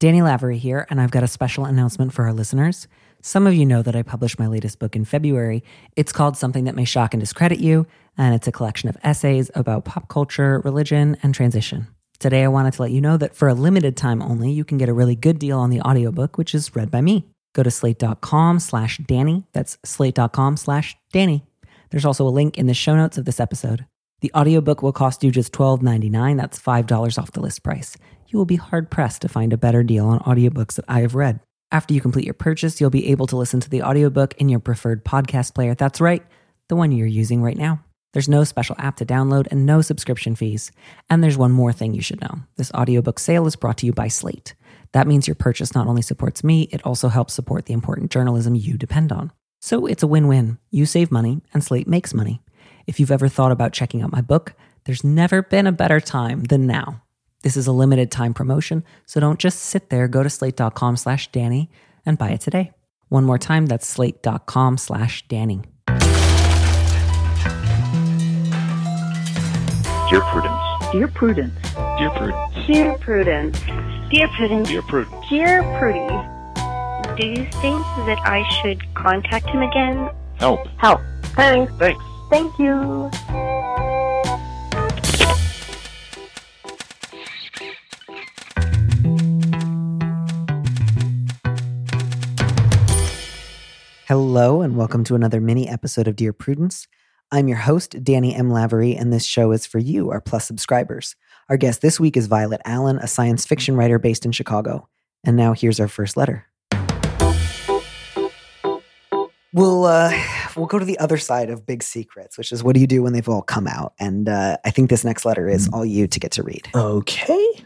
Danny Lavery here, and I've got a special announcement for our listeners. Some of you know that I published my latest book in February. It's called Something That May Shock and Discredit You, and it's a collection of essays about pop culture, religion, and transition. Today, I wanted to let you know that for a limited time only, you can get a really good deal on the audiobook, which is read by me. Go to slate.com slash Danny. That's slate.com slash Danny. There's also a link in the show notes of this episode. The audiobook will cost you just $12.99. That's $5 off the list price. You will be hard pressed to find a better deal on audiobooks that I have read. After you complete your purchase, you'll be able to listen to the audiobook in your preferred podcast player. That's right, the one you're using right now. There's no special app to download and no subscription fees. And there's one more thing you should know this audiobook sale is brought to you by Slate. That means your purchase not only supports me, it also helps support the important journalism you depend on. So it's a win win. You save money, and Slate makes money. If you've ever thought about checking out my book, there's never been a better time than now. This is a limited time promotion, so don't just sit there. Go to slate.com slash Danny and buy it today. One more time, that's slate.com slash Danny. Dear Prudence. Dear Prudence. Dear Prudence. Dear Prudence. Dear Prudence. Dear Prudence. Dear Prudy. Do you think that I should contact him again? Help. Help. Thanks. Thanks. Thank you. Hello, and welcome to another mini episode of Dear Prudence. I'm your host, Danny M. Lavery, and this show is for you, our Plus subscribers. Our guest this week is Violet Allen, a science fiction writer based in Chicago. And now here's our first letter. We'll uh, we'll go to the other side of big secrets, which is what do you do when they've all come out? And uh, I think this next letter is all you to get to read. Okay.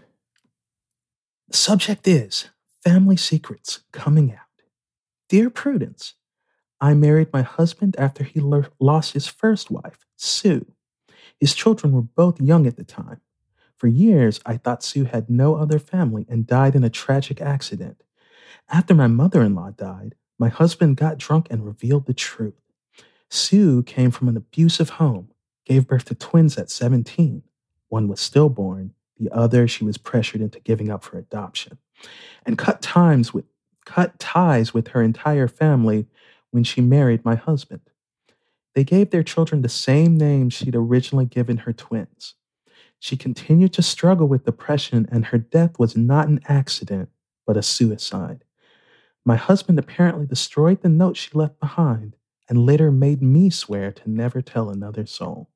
The subject is family secrets coming out. Dear Prudence, I married my husband after he lo- lost his first wife, Sue. His children were both young at the time. For years, I thought Sue had no other family and died in a tragic accident. After my mother in law died, my husband got drunk and revealed the truth. Sue came from an abusive home, gave birth to twins at 17. One was stillborn, the other she was pressured into giving up for adoption, and cut ties with, cut ties with her entire family when she married my husband. They gave their children the same name she'd originally given her twins. She continued to struggle with depression, and her death was not an accident, but a suicide. My husband apparently destroyed the note she left behind and later made me swear to never tell another soul.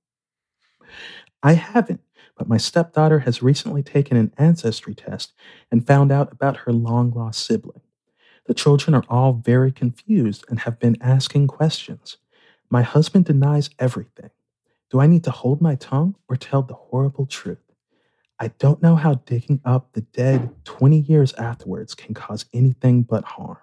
I haven't, but my stepdaughter has recently taken an ancestry test and found out about her long lost sibling. The children are all very confused and have been asking questions. My husband denies everything. Do I need to hold my tongue or tell the horrible truth? I don't know how digging up the dead 20 years afterwards can cause anything but harm.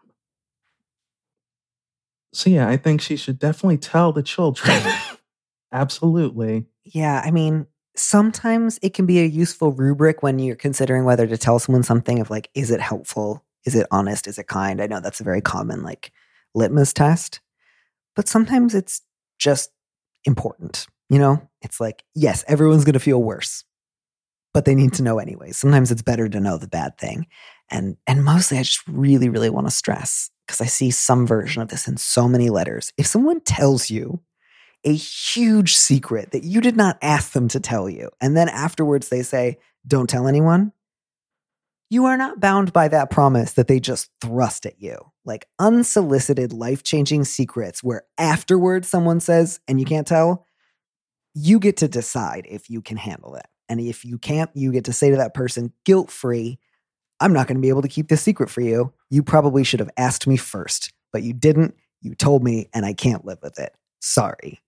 So, yeah, I think she should definitely tell the children. Absolutely. Yeah, I mean, sometimes it can be a useful rubric when you're considering whether to tell someone something of like, is it helpful? Is it honest? Is it kind? I know that's a very common like litmus test, but sometimes it's just important. You know, it's like, yes, everyone's going to feel worse, but they need to know anyway. Sometimes it's better to know the bad thing. And and mostly I just really really want to stress because I see some version of this in so many letters. If someone tells you a huge secret that you did not ask them to tell you, and then afterwards they say, "Don't tell anyone," you are not bound by that promise that they just thrust at you. Like unsolicited, life changing secrets where afterwards someone says, and you can't tell, you get to decide if you can handle it. And if you can't, you get to say to that person, guilt free, I'm not going to be able to keep this secret for you. You probably should have asked me first, but you didn't. You told me, and I can't live with it. Sorry.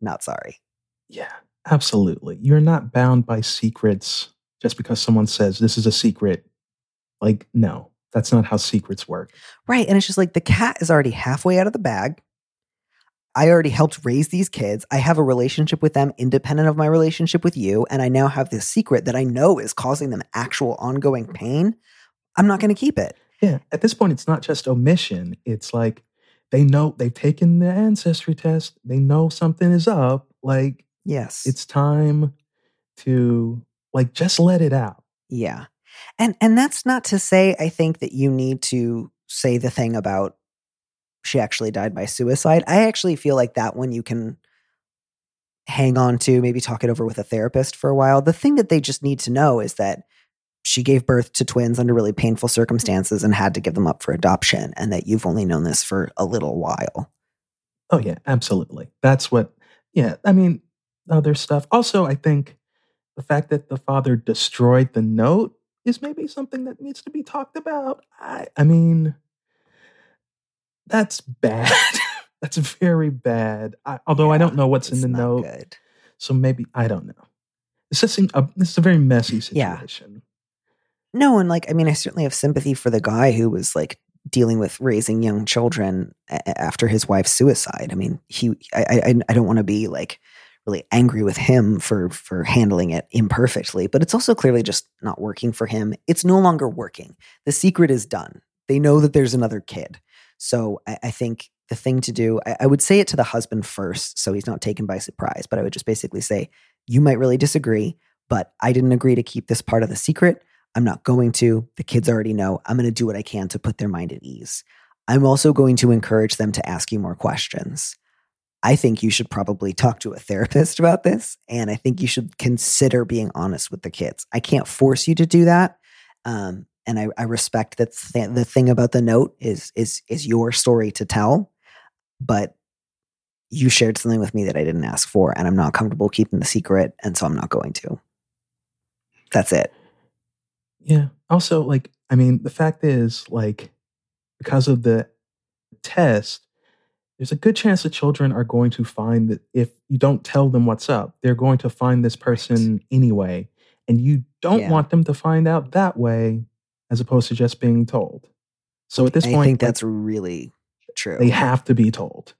Not sorry. Yeah, absolutely. You're not bound by secrets just because someone says this is a secret. Like, no, that's not how secrets work. Right. And it's just like the cat is already halfway out of the bag. I already helped raise these kids. I have a relationship with them independent of my relationship with you. And I now have this secret that I know is causing them actual ongoing pain. I'm not going to keep it. Yeah, at this point, it's not just omission. It's like they know they've taken the ancestry test, they know something is up. Like, Yes. it's time to, like, just let it out. Yeah. And and that's not to say I think that you need to say the thing about she actually died by suicide. I actually feel like that one you can hang on to, maybe talk it over with a therapist for a while. The thing that they just need to know is that she gave birth to twins under really painful circumstances and had to give them up for adoption, and that you've only known this for a little while. Oh yeah, absolutely. That's what. Yeah, I mean, other stuff. Also, I think the fact that the father destroyed the note is maybe something that needs to be talked about. I, I mean, that's bad. that's very bad. I, although I don't know what's in the note, good. so maybe I don't know. This seems, uh, this is a very messy Yeah. No, and like I mean, I certainly have sympathy for the guy who was like dealing with raising young children a- after his wife's suicide. I mean, he I I, I don't want to be like really angry with him for for handling it imperfectly, but it's also clearly just not working for him. It's no longer working. The secret is done. They know that there's another kid. So I, I think the thing to do, I, I would say it to the husband first, so he's not taken by surprise. But I would just basically say, you might really disagree, but I didn't agree to keep this part of the secret. I'm not going to. The kids already know. I'm going to do what I can to put their mind at ease. I'm also going to encourage them to ask you more questions. I think you should probably talk to a therapist about this. And I think you should consider being honest with the kids. I can't force you to do that. Um, and I, I respect that th- the thing about the note is is is your story to tell, but you shared something with me that I didn't ask for, and I'm not comfortable keeping the secret, and so I'm not going to. That's it. Yeah. Also, like, I mean, the fact is, like, because of the test, there's a good chance that children are going to find that if you don't tell them what's up, they're going to find this person anyway. And you don't Yeah. want them to find out that way as opposed to just being told. So at this I point, think like, that's really true. they have to be told.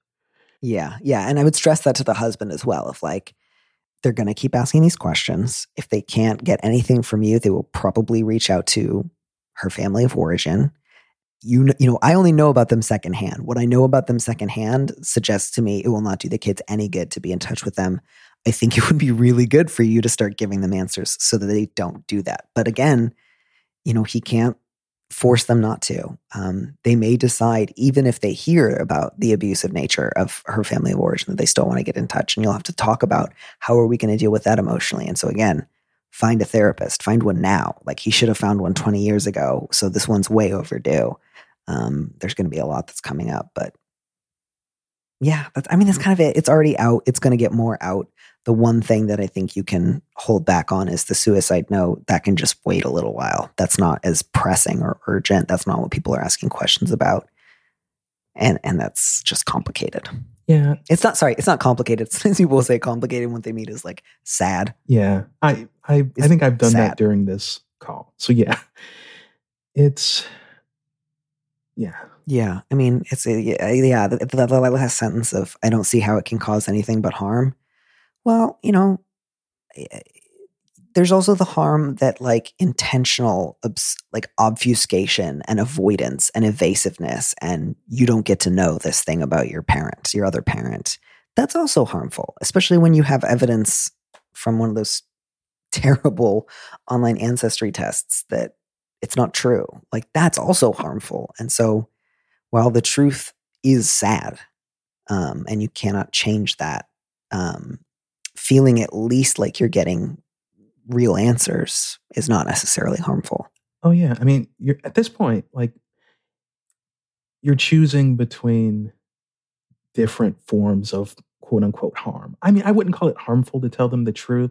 Yeah, yeah, and I would stress that to the husband as well. If like they're going to keep asking these questions, if they can't get anything from you, they will probably reach out to her family of origin. You know, you know, I only know about them secondhand. What I know about them secondhand suggests to me it will not do the kids any good to be in touch with them. I think it would be really good for you to start giving them answers so that they don't do that. But again, you know, he can't force them not to. Um, they may decide, even if they hear about the abusive nature of her family of origin, that they still want to get in touch. And you'll have to talk about how are we going to deal with that emotionally. And so, again, find a therapist, find one now. Like he should have found one 20 years ago. So this one's way overdue. Um, there's going to be a lot that's coming up, but yeah, that's, I mean, that's mm. kind of it. It's already out. It's going to get more out. The one thing that I think you can hold back on is the suicide note. That can just wait a little while. That's not as pressing or urgent. That's not what people are asking questions about. And and that's just complicated. Yeah. It's not sorry, it's not complicated. Sometimes people say complicated when they mean is like sad. Yeah. I, I, I think I've done sad. that during this call. So yeah, it's, yeah. Yeah, I mean, it's a, yeah, the, the, the last sentence of "I don't see how it can cause anything but harm." Well, you know, eh, there's also the harm that like intentional, obs- like obfuscation and avoidance and evasiveness, and you don't get to know this thing about your parent, your other parent. That's also harmful, especially when you have evidence from one of those terrible online ancestry tests that it's not true. Like that's also harmful, and so while the truth is sad um, and you cannot change that um, feeling at least like you're getting real answers is not necessarily harmful Oh yeah, I mean, you're at this point, like you're choosing between different forms of quote unquote harm. I mean, I wouldn't call it harmful to tell them the truth,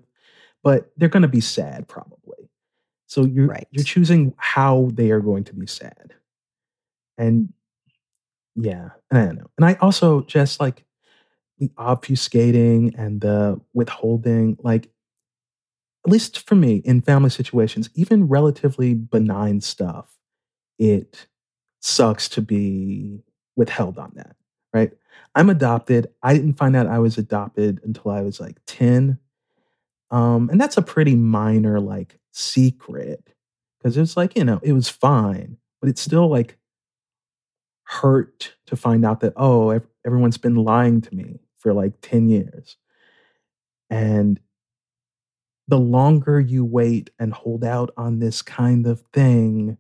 but they're going to be sad probably. So you're Right. you're choosing how they are going to be sad, and yeah, and I know. And I also just like the obfuscating and the withholding, like at least for me in family situations, even relatively benign stuff, it sucks to be withheld on that, right? I'm adopted. I didn't find out I was adopted until I was like 10. Um, and that's a pretty minor like secret because it's like, you know, it was fine, but it's still like hurt to find out that, oh, everyone's been lying to me for like 10 years. And the longer you wait and hold out on this kind of thing,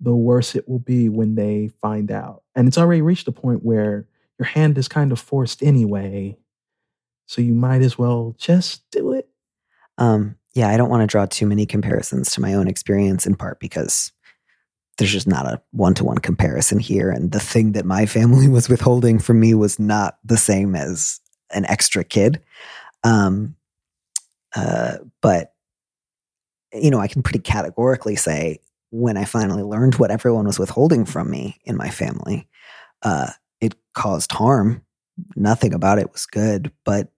the worse it will be when they find out. And it's already reached a point where your hand is kind of forced anyway. So you might as well just do it. Um, yeah, I don't want to draw too many comparisons to my own experience, in part because there's just not a one to one comparison here. And the thing that my family was withholding from me was not the same as an extra kid. Um, uh, but, you know, I can pretty categorically say when I finally learned what everyone was withholding from me in my family, uh, it caused harm. Nothing about it was good, but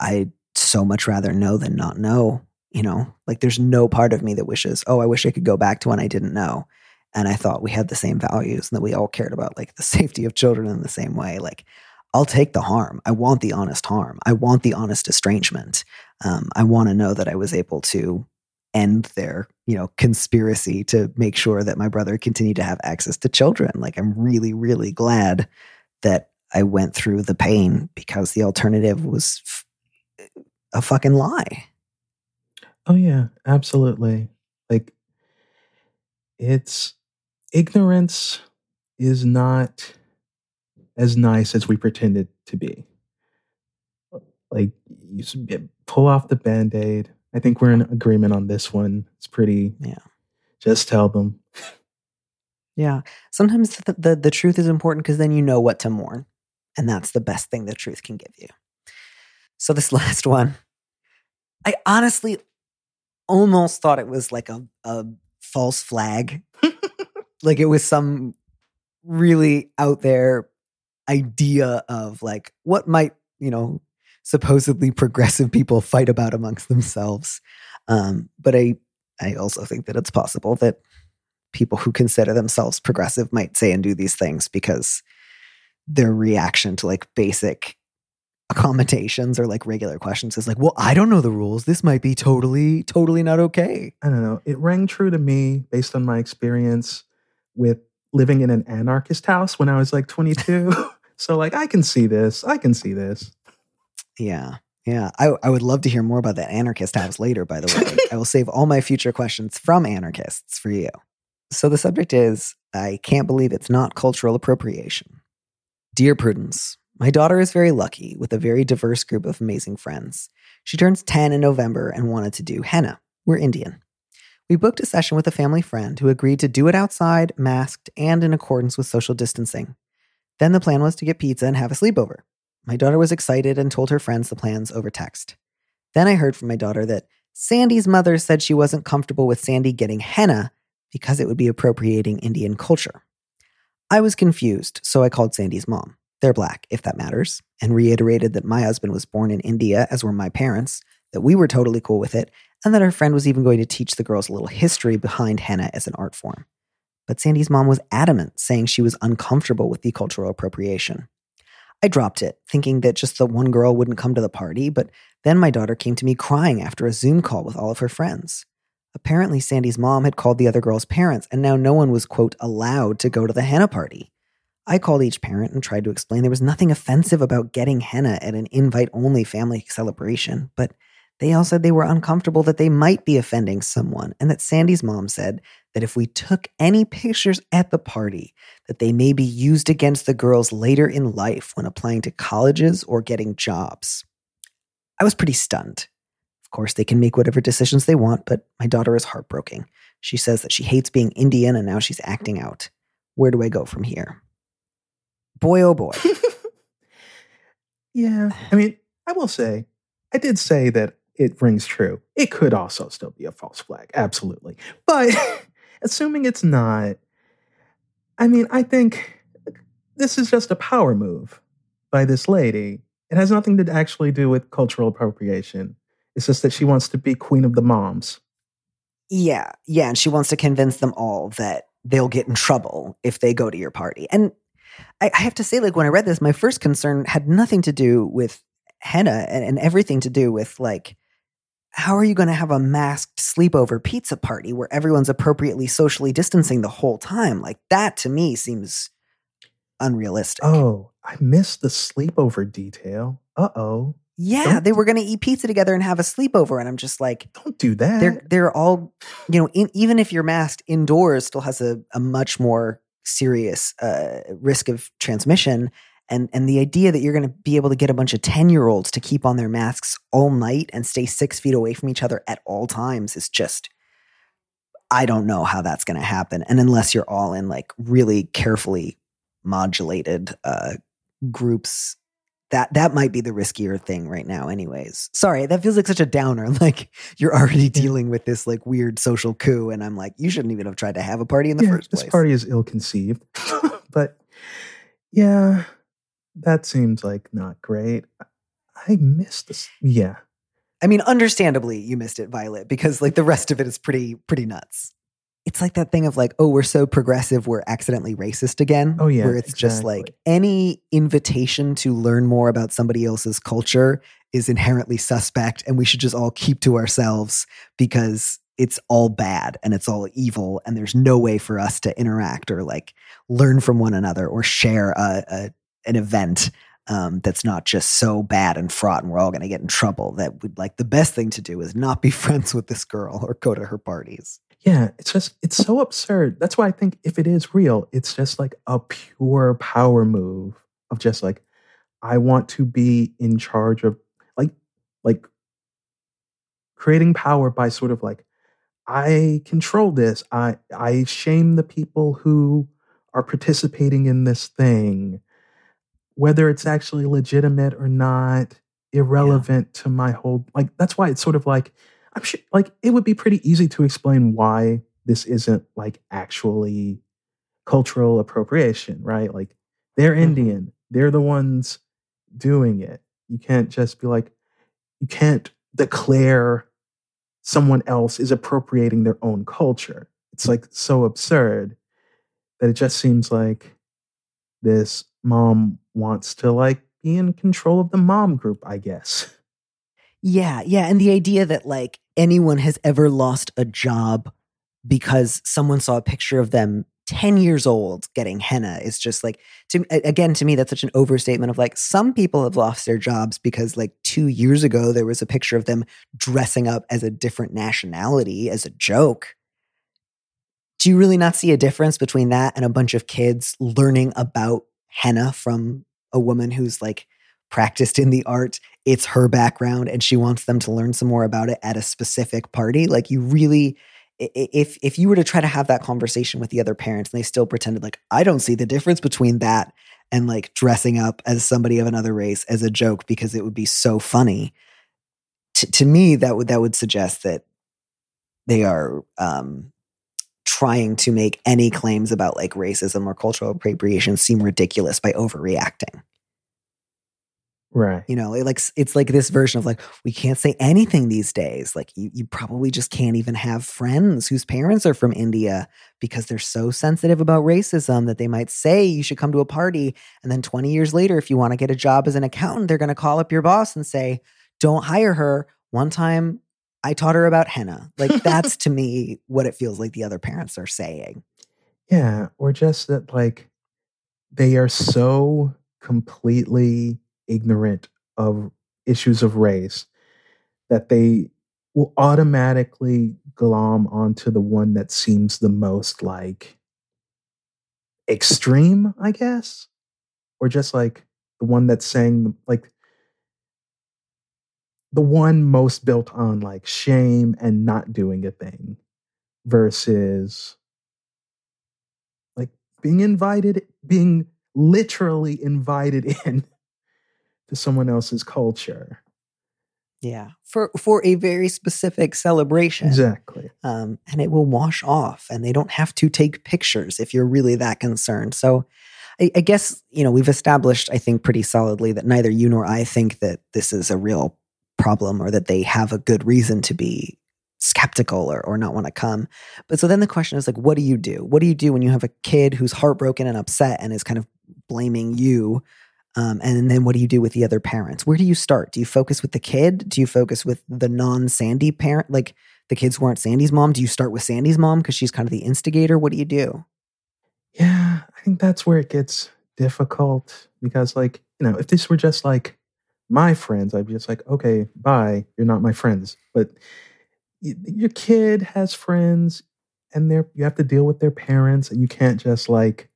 I'd so much rather know than not know. You know, like there's no part of me that wishes, oh, I wish I could go back to when I didn't know. And I thought we had the same values and that we all cared about like the safety of children in the same way. Like, I'll take the harm. I want the honest harm. I want the honest estrangement. Um, I want to know that I was able to end their you know conspiracy to make sure that my brother continued to have access to children like i'm really really glad that i went through the pain because the alternative was f- a fucking lie Oh, yeah, absolutely. Like, it's ignorance is not as nice as we pretend it to be. Like, you pull off the band aid. I think we're in agreement on this one. It's pretty, Yeah. Just tell them. yeah sometimes the, the, the truth is important because then you know what to mourn and that's the best thing the truth can give you so this last one i honestly almost thought it was like a, a false flag like it was some really out there idea of like what might you know supposedly progressive people fight about amongst themselves. Um, but i i also think that it's possible that people who consider themselves progressive might say and do these things because their reaction to like basic accommodations or like regular questions is like well i don't know the rules. This might be totally totally not okay. I don't know. It rang true to me based on my experience with living in an anarchist house when I was like 22. so, like, I can see this. I can see this. Yeah. Yeah. I, I would love to hear more about that anarchist house later, by the way. I will save all my future questions from anarchists for you. So the subject is I can't believe it's not cultural appropriation. Dear Prudence, my daughter is very lucky with a very diverse group of amazing friends. She turns 10 in November and wanted to do henna. We're Indian. We booked a session with a family friend who agreed to do it outside, masked, and in accordance with social distancing. Then the plan was to get pizza and have a sleepover. My daughter was excited and told her friends the plans over text. Then I heard from my daughter that Sandy's mother said she wasn't comfortable with Sandy getting henna because it would be appropriating Indian culture. I was confused, so I called Sandy's mom. They're black, if that matters, and reiterated that my husband was born in India, as were my parents, that we were totally cool with it, and that our friend was even going to teach the girls a little history behind henna as an art form. But Sandy's mom was adamant, saying she was uncomfortable with the cultural appropriation. I dropped it, thinking that just the one girl wouldn't come to the party, but then my daughter came to me crying after a Zoom call with all of her friends. Apparently, Sandy's mom had called the other girl's parents, and now no one was, quote, allowed to go to the henna party. I called each parent and tried to explain there was nothing offensive about getting henna at an invite only family celebration, but they all said they were uncomfortable that they might be offending someone, and that Sandy's mom said that if we took any pictures at the party, that they may be used against the girls later in life when applying to colleges or getting jobs. I was pretty stunned. Of course, they can make whatever decisions they want, but my daughter is heartbroken. She says that she hates being Indian and now she's acting out. Where do I go from here? Boy, oh boy. Yeah. I mean, I will say, I did say that it rings true. It could also still be a false flag. Absolutely. But assuming it's not, I mean, I think this is just a power move by this lady. It has nothing to actually do with cultural appropriation. It's just that she wants to be queen of the moms. Yeah, yeah. And she wants to convince them all that they'll get in trouble if they go to your party. And I, I have to say, like, when I read this, my first concern had nothing to do with henna and, and everything to do with, like, how are you going to have a masked sleepover pizza party where everyone's appropriately socially distancing the whole time? Like, that to me seems unrealistic. Oh, I missed the sleepover detail. Uh oh. Yeah, Don't- they were going to eat pizza together and have a sleepover, and I'm just like, Don't do that. they're they're all, you know, in, even if you're masked indoors, still has a, a much more serious uh, risk of transmission. And and the idea that you're going to be able to get a bunch of ten year olds to keep on their masks all night and stay six feet away from each other at all times is just. I don't know how that's going to happen, and unless you're all in like really carefully modulated uh, groups that that might be the riskier thing right now anyways. Sorry that feels like such a downer. Like you're already dealing with this like weird social coup and i'm like you shouldn't even have tried to have a party in the yeah, first this party is ill conceived. but yeah, that seems like not great. I missed this. Yeah. i mean understandably you missed it violet because like the rest of it is pretty pretty nuts it's like that thing of like oh we're so progressive we're accidentally racist again Oh, yeah, where it's just like any invitation to learn more about somebody else's culture is inherently suspect and we should just all keep to ourselves because it's all bad and it's all evil and there's no way for us to interact or like learn from one another or share a, a an event um, that's not just so bad and fraught and we're all going to get in trouble that would like the best thing to do is not be friends with this girl or go to her parties Yeah, it's just it's so absurd. That's why I think if it is real, it's just like a pure power move of just like I want to be in charge of like like creating power by sort of like I control this. I I shame the people who are participating in this thing whether it's actually legitimate or not irrelevant to my whole like that's why it's sort of like I'm sure like it would be pretty easy to explain why this isn't like actually cultural appropriation, right? Like they're Mhm. Indian, they're the ones doing it. You can't just be like, you can't declare someone else is appropriating their own culture. It's like so absurd that it just seems like this mom wants to like be in control of the mom group, I guess. Yeah, yeah. And the idea that like anyone has ever lost a job because someone saw a picture of them 10 years old getting henna is just like to again to me that's such an overstatement of like some people have lost their jobs because like 2 years ago there was a picture of them dressing up as a different nationality as a joke. Do you really not see a difference between that and a bunch of kids learning about henna from a woman who's like practiced in the art it's her background and she wants them to learn some more about it at a specific party like you really if if you were to try to have that conversation with the other parents and they still pretended like i don't see the difference between that and like dressing up as somebody of another race as a joke because it would be so funny to, to me that would that would suggest that they are um trying to make any claims about like racism or cultural appropriation seem ridiculous by overreacting Right. you know, it like it's like this version of like we can't say anything these days. Like you, you probably just can't even have friends whose parents are from India because they're so sensitive about racism that they might say you should come to a party, and then twenty years later, if you want to get a job as an accountant, they're going to call up your boss and say, "Don't hire her." One time, I taught her about henna. Like that's to me what it feels like the other parents are saying. Yeah, or just that like they are so completely ignorant of issues of race that they will automatically glom onto the one that seems the most like extreme, I guess, or just like the one that's saying like the one most built on like shame and not doing a thing versus like being invited being literally invited in to someone else's culture Yeah, for for a very specific celebration. exactly um, and it will wash off and they don't have to take pictures if you're really that concerned so I, I guess you know we've established i think pretty solidly that neither you nor i think that this is a real problem or that they have a good reason to be skeptical or, or not want to come but so then the question is like what do you do what do you do when you have a kid who's heartbroken and upset and is kind of blaming you um, and then what do you do with the other parents where do you start do you focus with the kid do you focus with the non-sandy parent like the kids who aren't Sandy's mom? Do you start with Sandy's mom because she's kind of the instigator? What do you do? yeah i think that's where it gets difficult because like you know if this were just like my friends, I'd be just like, okay, bye. You're not my friends. But your kid has friends and they're you have to deal with their parents and you can't just like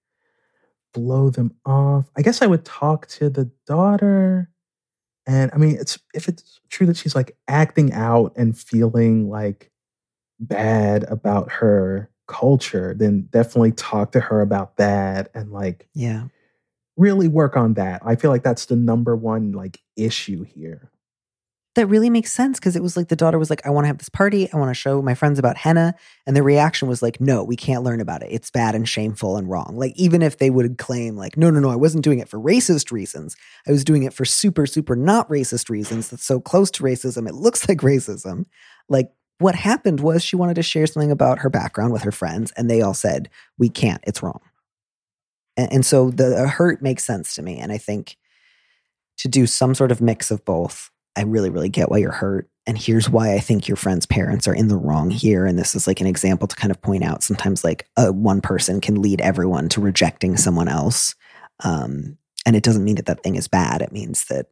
blow them off. I guess I would talk to the daughter. And I mean, it's if it's true that she's like acting out and feeling like bad about her culture, then definitely talk to her about that and like Yeah. Really work on that. I feel like that's the number one like issue here. That really makes sense because it was like the daughter was like, I want to have this party. I want to show my friends about henna. And the reaction was like, no, we can't learn about it. It's bad and shameful and wrong. Like, even if they would claim, like, no, no, no, I wasn't doing it for racist reasons. I was doing it for super, super not racist reasons that's so close to racism. It looks like racism. Like, what happened was she wanted to share something about her background with her friends, and they all said, we can't. It's wrong. And, and so the hurt makes sense to me. And I think to do some sort of mix of both I really, really get why you're hurt. And here's why I think your friend's parents are in the wrong here. And this is like an example to kind of point out sometimes like one person can lead everyone to rejecting someone else. Um, and it doesn't mean that that thing is bad. It means that,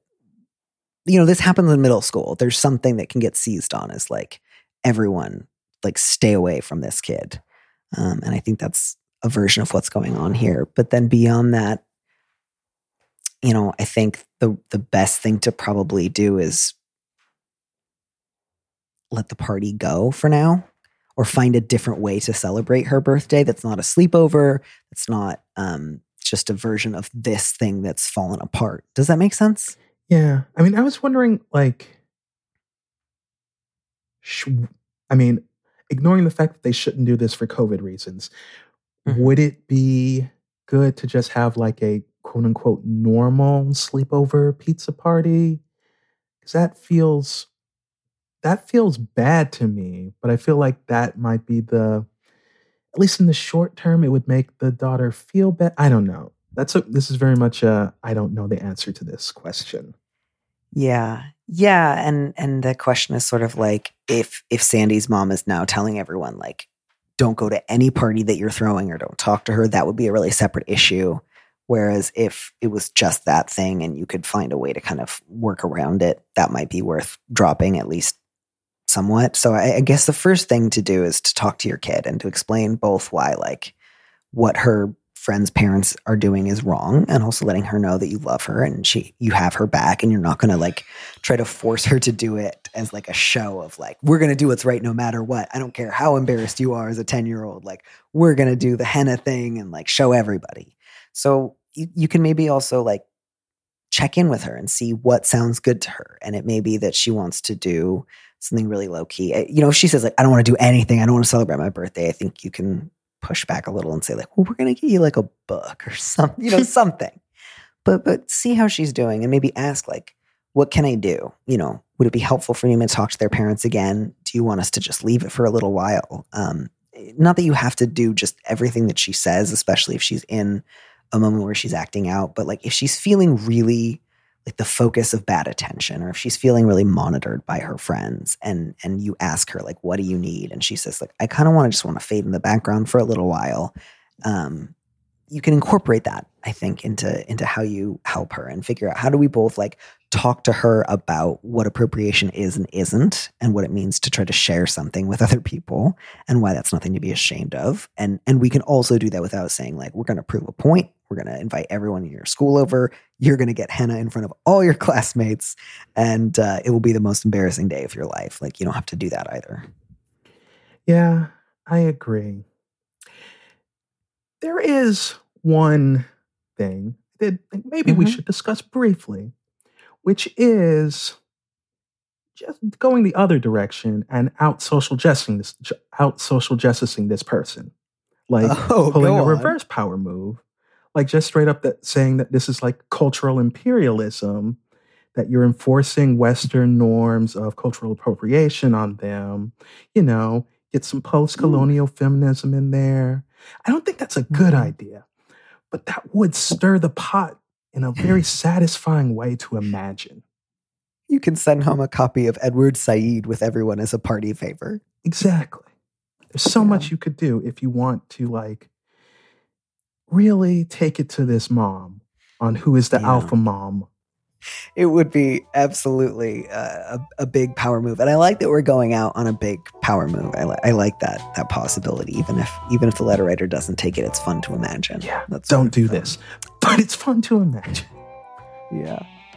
you know, this happens in middle school. There's something that can get seized on as like everyone, like stay away from this kid. Um, and I think that's a version of what's going on here. But then beyond that, you know, I think the the best thing to probably do is let the party go for now or find a different way to celebrate her birthday that's not a sleepover, that's not um just a version of this thing that's fallen apart. Does that make sense? Yeah. I mean, I was wondering, like, sh- I mean, ignoring the fact that they shouldn't do this for COVID reasons, Mhm. would it be good to just have like a quote unquote normal sleepover pizza party? Because that feels that feels bad to me, but I feel like that might be the at least in the short term, it would make the daughter feel bad. I don't know. That's a this is very much a I don't know the answer to this question. Yeah. Yeah, and and the question is sort of like if if Sandy's mom is now telling everyone like don't go to any party that you're throwing or don't talk to her, that would be a really separate issue. Whereas if it was just that thing and you could find a way to kind of work around it, that might be worth dropping at least somewhat. So I, I guess the first thing to do is to talk to your kid and to explain both why like what her friend's parents are doing is wrong and also letting her know that you love her and she you have her back and you're not going to like try to force her to do it as like a show of like we're going to do what's right no matter what. I don't care how embarrassed you are as a 10 year old like we're going to do the henna thing and like show everybody. So you, you can maybe also like check in with her and see what sounds good to her and it may be that she wants to do something really low key Uh, you know if she says like i don't want to do anything. I don't want to celebrate my birthday. I think you can push back a little and say like well we're going to get you like a book or something you know something. But but see how she's doing and maybe ask like what can i do? You know would it be helpful for you to talk to their parents again? Do you want us to just leave it for a little while? Um not that you have to do just everything that she says especially if she's in a moment where she's acting out but like if she's feeling really like the focus of bad attention or if she's feeling really monitored by her friends and and you ask her like what do you need? And she says like i kind of want to just want to fade in the background for a little while. Um you can incorporate that i think into into how you help her and figure out how do we both like talk to her about what appropriation is and isn't and what it means to try to share something with other people and why that's nothing to be ashamed of. And and we can also do that without saying like we're going to prove a point. We're going to invite everyone in your school over. You're going to get henna in front of all your classmates. And uh, it will be the most embarrassing day of your life. Like you don't have to do that either. Yeah, I agree. There is one thing that maybe we Mhm. should discuss briefly, which is just going the other direction and out social justicing this out social justicing this person. Like Oh, pulling a reverse power move. Like just straight up that saying that this is like cultural imperialism, that you're enforcing Western norms of cultural appropriation on them. You know, get some post-colonial feminism in there. I don't think that's a good Mhm. idea, but that would stir the pot in a very satisfying way to imagine. you can send home a copy of edward said with everyone as a party favor Exactly. There's so Yeah. much you could do if you want to like really take it to this mom on who is the Yeah. alpha mom it would be absolutely uh, a, a big power move, and I like that we're going out on a big power move. I, li- I like that that possibility, even if even if the letter writer doesn't take it, it's fun to imagine. Yeah, That's don't do this. But it's fun to imagine. Yeah.